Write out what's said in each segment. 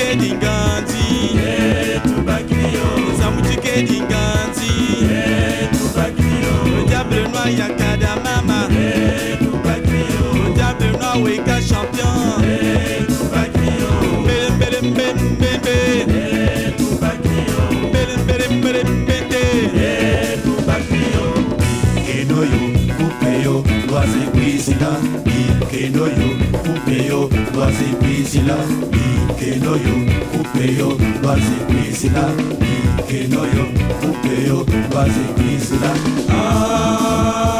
muchike dinganzi etubakio za muchike dinganzi etubakio diable noir yakada mama etubakio diable noir wekasha prisila likeno yo kupe yo lwazi prisila likeno yo kupe yo lwazi prisila likeno yo kupe yo lwazi prisila ah.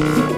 Bye.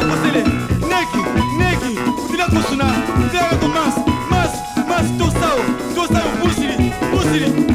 city.